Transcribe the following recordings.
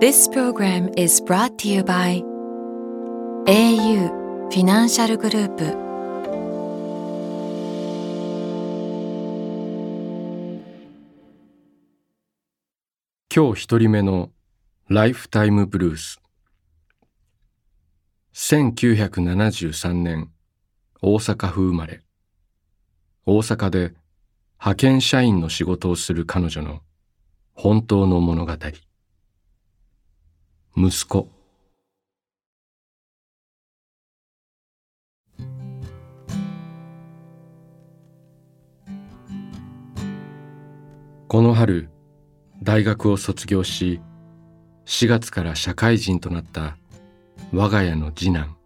This program is brought to you by au フィナンシャルグループ今日一人目のライフタイムブルース。1973年大阪府生まれ。大阪で派遣社員の仕事をする彼女の本当の物語。息子。この春大学を卒業し4月から社会人となった我が家の次男。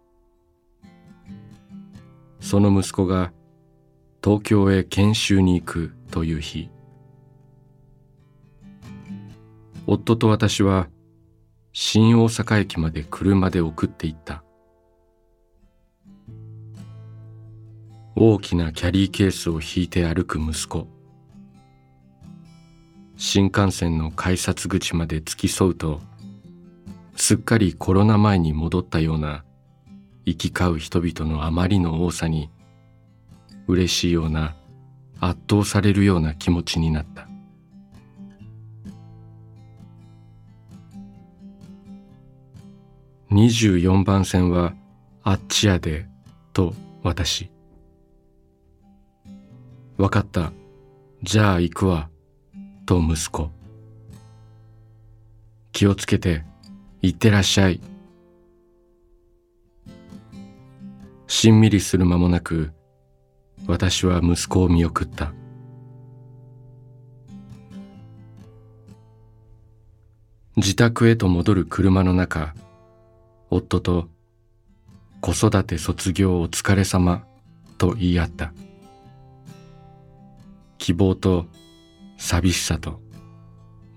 その息子が東京へ研修に行くという日。夫と私は新大阪駅まで車で送っていった。大きなキャリーケースを引いて歩く息子。新幹線の改札口まで付き添うとすっかりコロナ前に戻ったような行き交う人々のあまりの多さに嬉しいような圧倒されるような気持ちになった。24番線はあっちやでと私わかった。じゃあ行くわと息子。気をつけて行ってらっしゃい。しんみりする間もなく私は息子を見送った。自宅へと戻る車の中夫と子育て卒業お疲れ様と言い合った。希望と寂しさと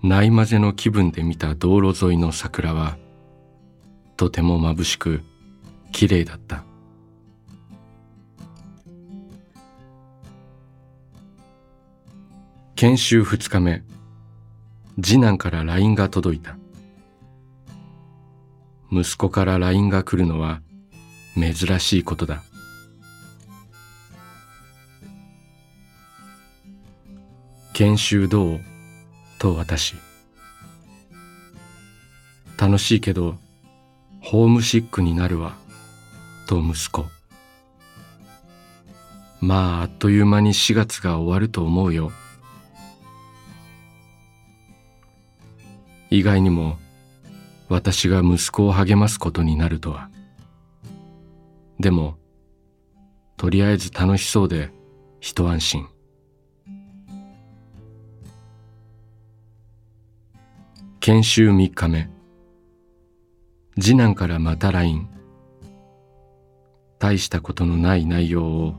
ないまぜの気分で見た道路沿いの桜はとても眩しく綺麗だった。研修二日目次男から LINE が届いた。息子から LINE が来るのは珍しいことだ。研修どう？と私。楽しいけどホームシックになるわ。と息子。まああっという間に4月が終わると思うよ。意外にも私が息子を励ますことになるとは。でもとりあえず楽しそうで一安心。研修3日目。次男からまた LINE 大したことのない内容を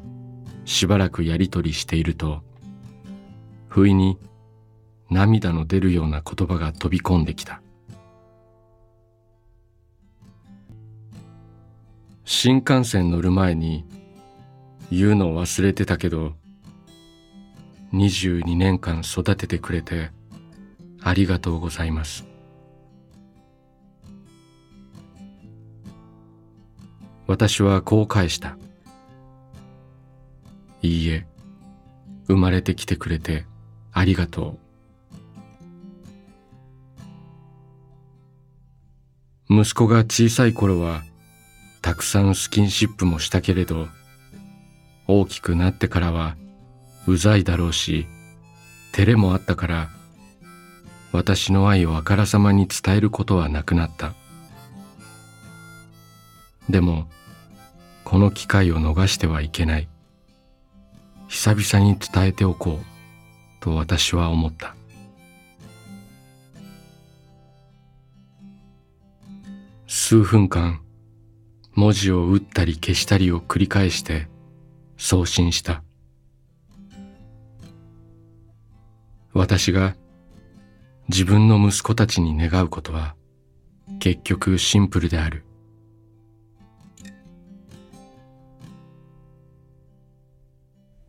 しばらくやりとりしていると不意に涙の出るような言葉が飛び込んできた。新幹線乗る前に言うの忘れてたけど22年間育ててくれてありがとうございます。私はこう返した。いいえ生まれてきてくれてありがとう。息子が小さい頃はたくさんスキンシップもしたけれど大きくなってからはうざいだろうし照れもあったから私の愛をあからさまに伝えることはなくなった。でもこの機会を逃してはいけない。久々に伝えておこう。と私は思った。数分間文字を打ったり消したりを繰り返して送信した。私が自分の息子たちに願うことは結局シンプルである。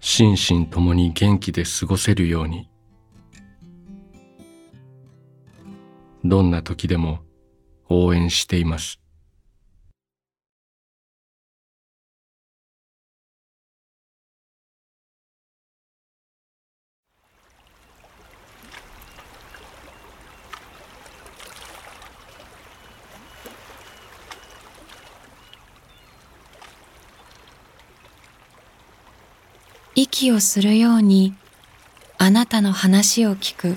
心身ともに元気で過ごせるようにどんな時でも応援しています。息をするようにあなたの話を聞く。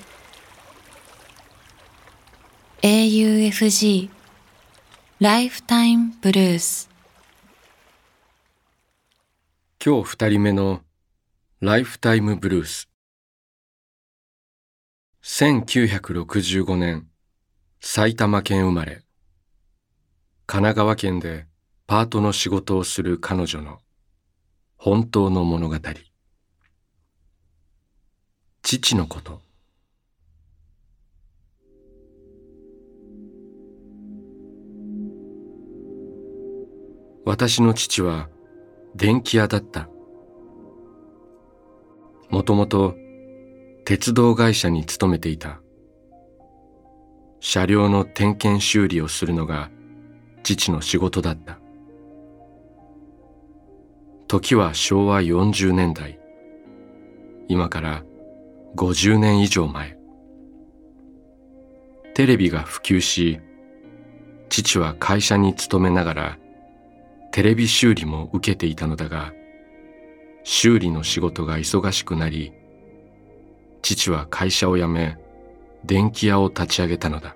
AUFG ライフタイムブルース今日二人目のライフタイムブルース1965年埼玉県生まれ。神奈川県でパートの仕事をする彼女の本当の物語。父のこと。私の父は電気屋だった。もともと鉄道会社に勤めていた。車両の点検修理をするのが父の仕事だった。時は昭和40年代。今から50年以上前。テレビが普及し父は会社に勤めながらテレビ修理も受けていたのだが修理の仕事が忙しくなり父は会社を辞め電気屋を立ち上げたのだ。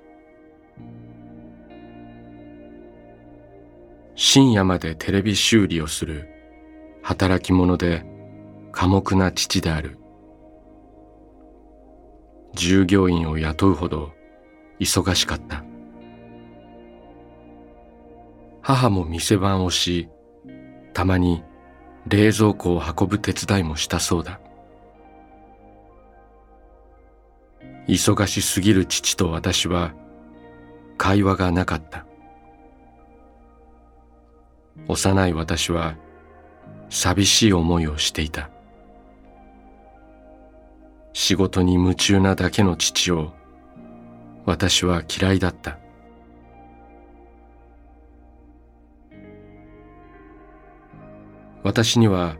深夜までテレビ修理をする働き者で寡黙な父である。従業員を雇うほど忙しかった。母も店番をしたまに冷蔵庫を運ぶ手伝いもしたそうだ。忙しすぎる父と私は会話がなかった。幼い私は寂しい思いをしていた。仕事に夢中なだけの父を私は嫌いだった。私には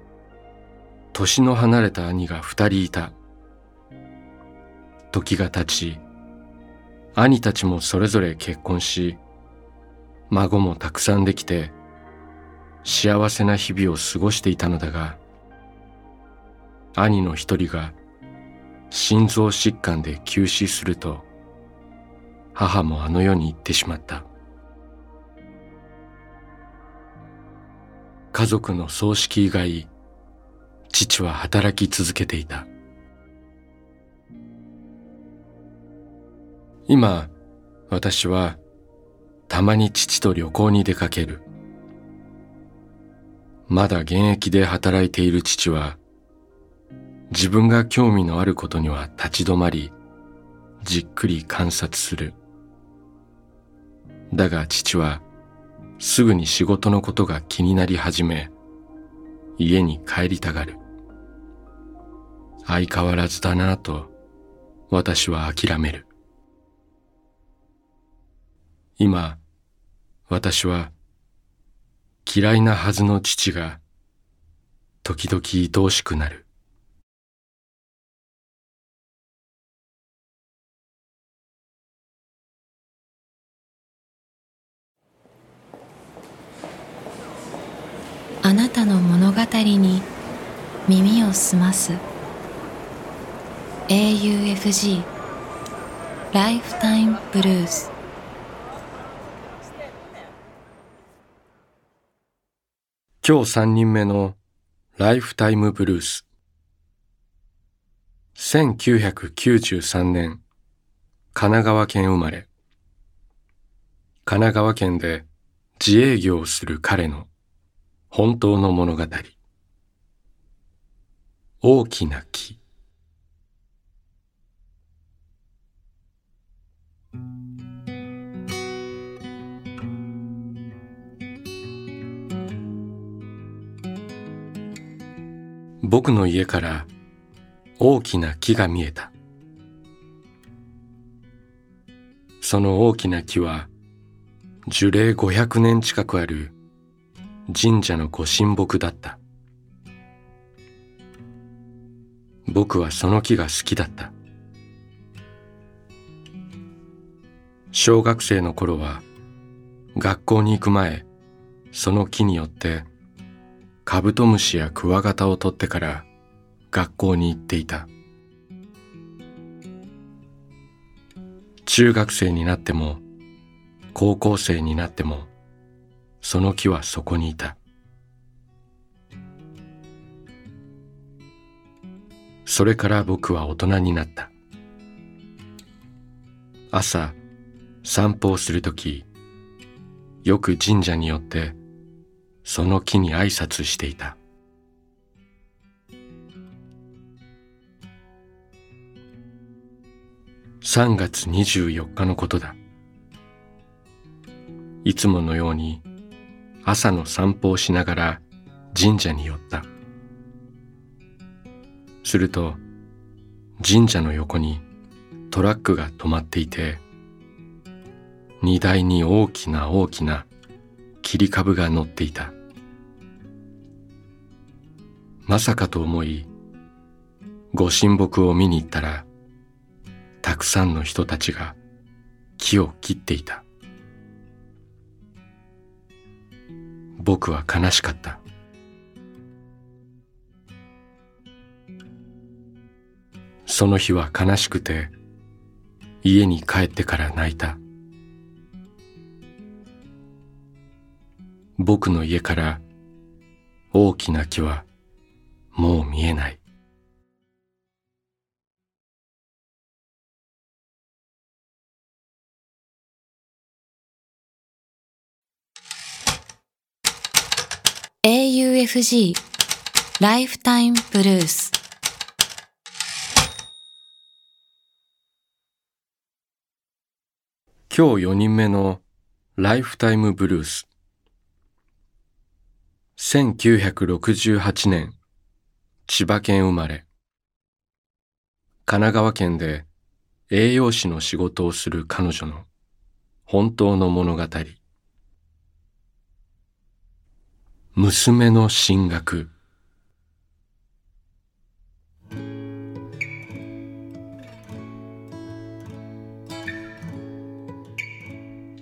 年の離れた兄が二人いた。時が経ち兄たちもそれぞれ結婚し孫もたくさんできて幸せな日々を過ごしていたのだが兄の一人が心臓疾患で急死すると母もあの世に行ってしまった。家族の葬式以外父は働き続けていた。今私はたまに父と旅行に出かける。まだ現役で働いている父は自分が興味のあることには立ち止まり、じっくり観察する。だが父はすぐに仕事のことが気になり始め、家に帰りたがる。相変わらずだなぁと私は諦める。今、私は嫌いなはずの父が時々愛おしくなる。あなたの物語に耳を澄ます。AUFG ライフタイムブルース今日三人目のライフタイムブルース1993年神奈川県生まれ。神奈川県で自営業をする彼の本当の物語。大きな木。僕の家から大きな木が見えた。その大きな木は樹齢500年近くある神社のご神木だった。僕はその木が好きだった。小学生の頃は学校に行く前その木によってカブトムシやクワガタを取ってから学校に行っていた。中学生になっても高校生になってもその木はそこにいた。それから僕は大人になった。朝散歩をするときよく神社によってその木に挨拶していた。3月24日のことだ。いつものように朝の散歩をしながら神社に寄った。すると神社の横にトラックが止まっていて荷台に大きな大きな切り株が乗っていた。まさかと思いご神木を見に行ったらたくさんの人たちが木を切っていた。僕は悲しかった。その日は悲しくて家に帰ってから泣いた。僕の家から大きな木はもう見えない「AUFG ライフタイムブルース」今日4人目のライフタイムブルース1968年千葉県生まれ。神奈川県で栄養士の仕事をする彼女の本当の物語。娘の進学。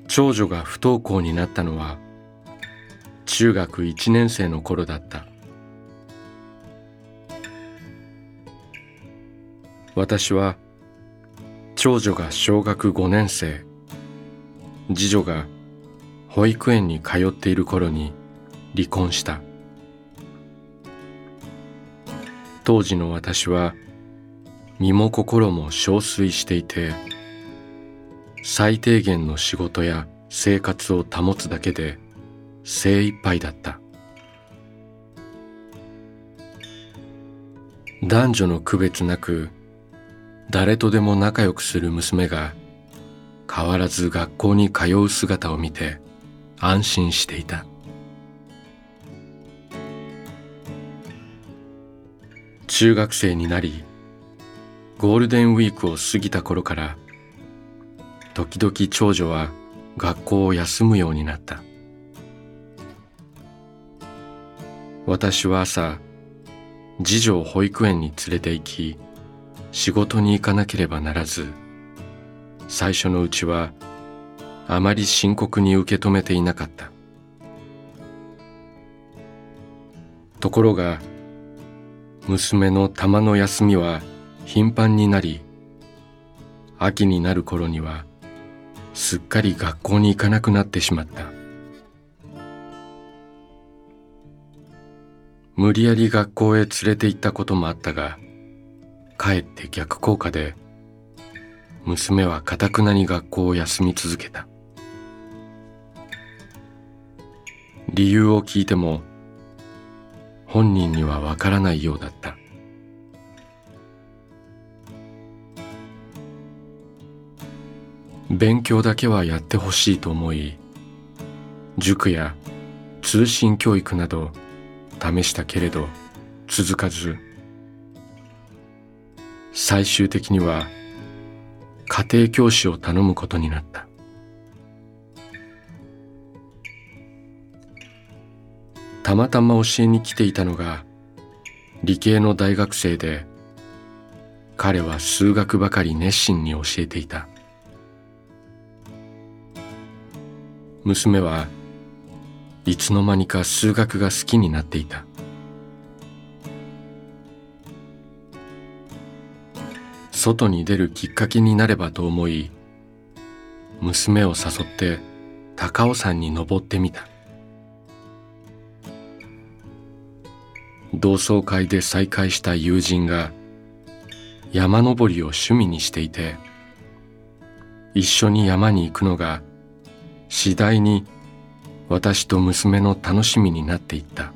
長女が不登校になったのは中学1年生の頃だった。私は長女が小学5年生。次女が保育園に通っている頃に離婚した。当時の私は身も心も憔悴していて最低限の仕事や生活を保つだけで精一杯だった。男女の区別なく誰とでも仲良くする娘が変わらず学校に通う姿を見て安心していた。中学生になりゴールデンウィークを過ぎた頃から時々長女は学校を休むようになった。私は朝次女を保育園に連れて行き仕事に行かなければならず最初のうちはあまり深刻に受け止めていなかった。ところが娘の玉の休みは頻繁になり秋になる頃にはすっかり学校に行かなくなってしまった。無理やり学校へ連れて行ったこともあったがかえって逆効果で娘はかたくなに学校を休み続けた。理由を聞いても本人にはわからないようだった。勉強だけはやってほしいと思い塾や通信教育など試したけれど続かず最終的には家庭教師を頼むことになった。たまたま教えに来ていたのが理系の大学生で彼は数学ばかり熱心に教えていた。娘はいつの間にか数学が好きになっていた。外に出るきっかけになればと思い娘を誘って高尾山に登ってみた。同窓会で再会した友人が山登りを趣味にしていて一緒に山に行くのが次第に私と娘の楽しみになっていった。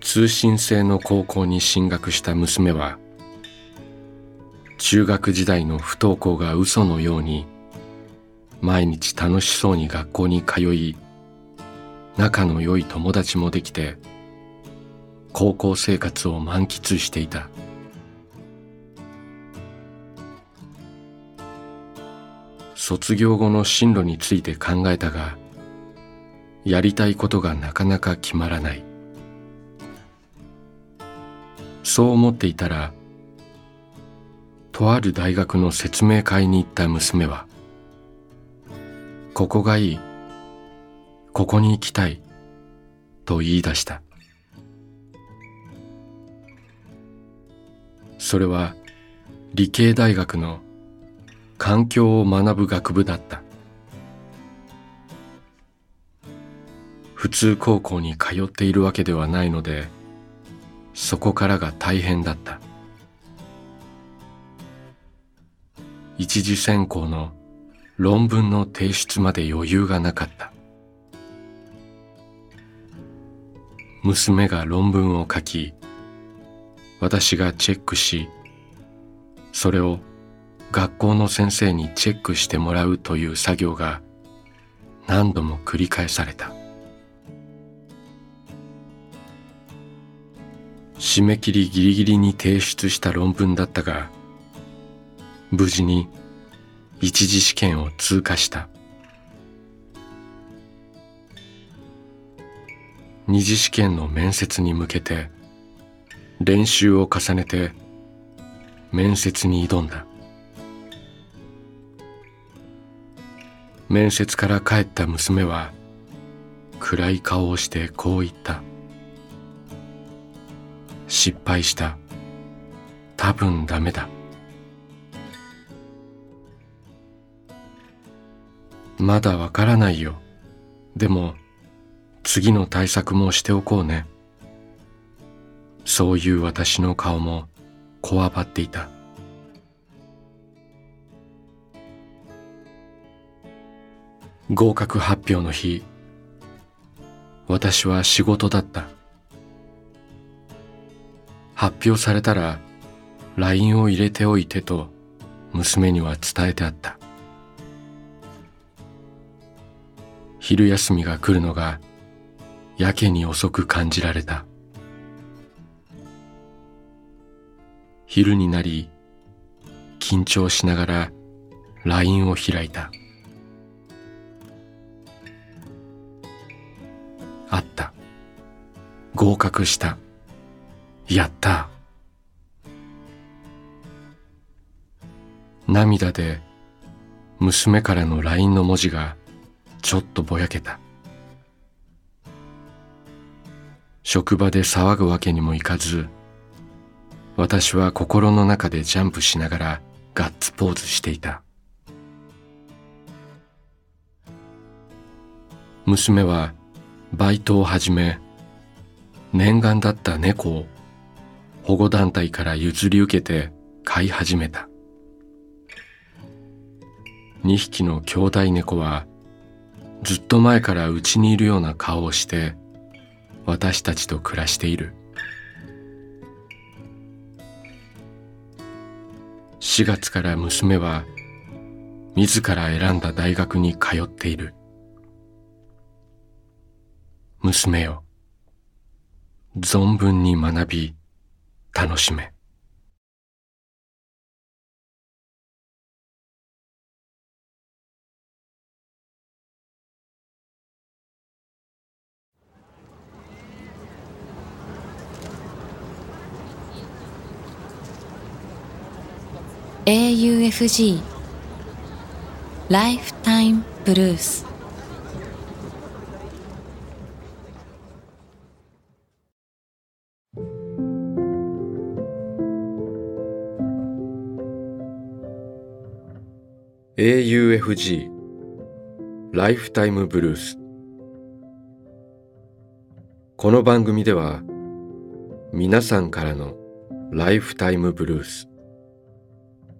通信制の高校に進学した娘は中学時代の不登校が嘘のように毎日楽しそうに学校に通い仲の良い友達もできて高校生活を満喫していた。卒業後の進路について考えたがやりたいことがなかなか決まらない。そう思っていたらとある大学の説明会に行った娘は「ここがいい。ここに行きたい」と言い出した。それは理系大学の環境を学ぶ学部だった。普通高校に通っているわけではないのでそこからが大変だった。一次選考の論文の提出まで余裕がなかった。娘が論文を書き私がチェックしそれを学校の先生にチェックしてもらうという作業が何度も繰り返された。締め切りギリギリに提出した論文だったが無事に一次試験を通過した。二次試験の面接に向けて練習を重ねて面接に挑んだ。面接から帰った娘は暗い顔をしてこう言った。失敗した。多分ダメだ。まだわからないよ。でも次の対策もしておこうね。そういう私の顔もこわばっていた。合格発表の日私は仕事だった。発表されたら LINE を入れておいてと娘には伝えてあった。昼休みが来るのがやけに遅く感じられた。昼になり緊張しながら LINE を開いた。あった。合格した。やった。涙で娘からの LINE の文字がちょっとぼやけた。職場で騒ぐわけにもいかず私は心の中でジャンプしながらガッツポーズしていた。娘はバイトを始め念願だった猫を保護団体から譲り受けて飼い始めた。2匹の兄弟猫はずっと前からうちにいるような顔をして私たちと暮らしている。4月から娘は自ら選んだ大学に通っている。娘よ存分に学び楽しめ。AUFG Lifetime Blues「AUFG ライフタイムブルース」この番組では皆さんからのライフタイムブルース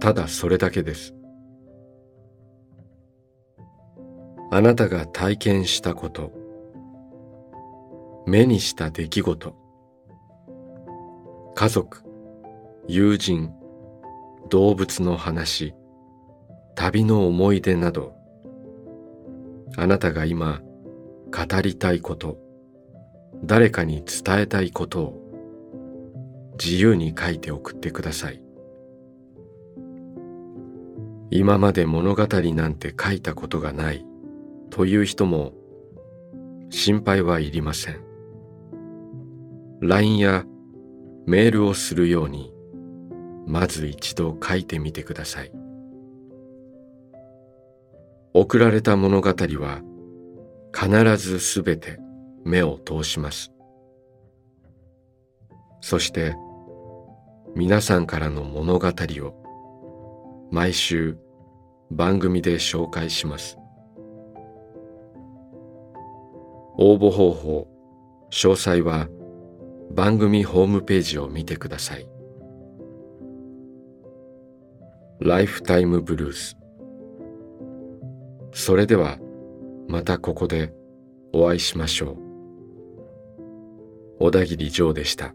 ただそれだけです。あなたが体験したこと。目にした出来事。家族友人動物の話旅の思い出など。あなたが今語りたいこと。誰かに伝えたいことを。自由に書いて送ってください。今まで物語なんて書いたことがないという人も心配はいりません。LINE やメールをするようにまず一度書いてみてください。送られた物語は必ずすべて目を通します。そして皆さんからの物語を毎週番組で紹介します。応募方法詳細は番組ホームページを見てください。ライフタイムブルースそれではまたここでお会いしましょう。小田切ジョーでした。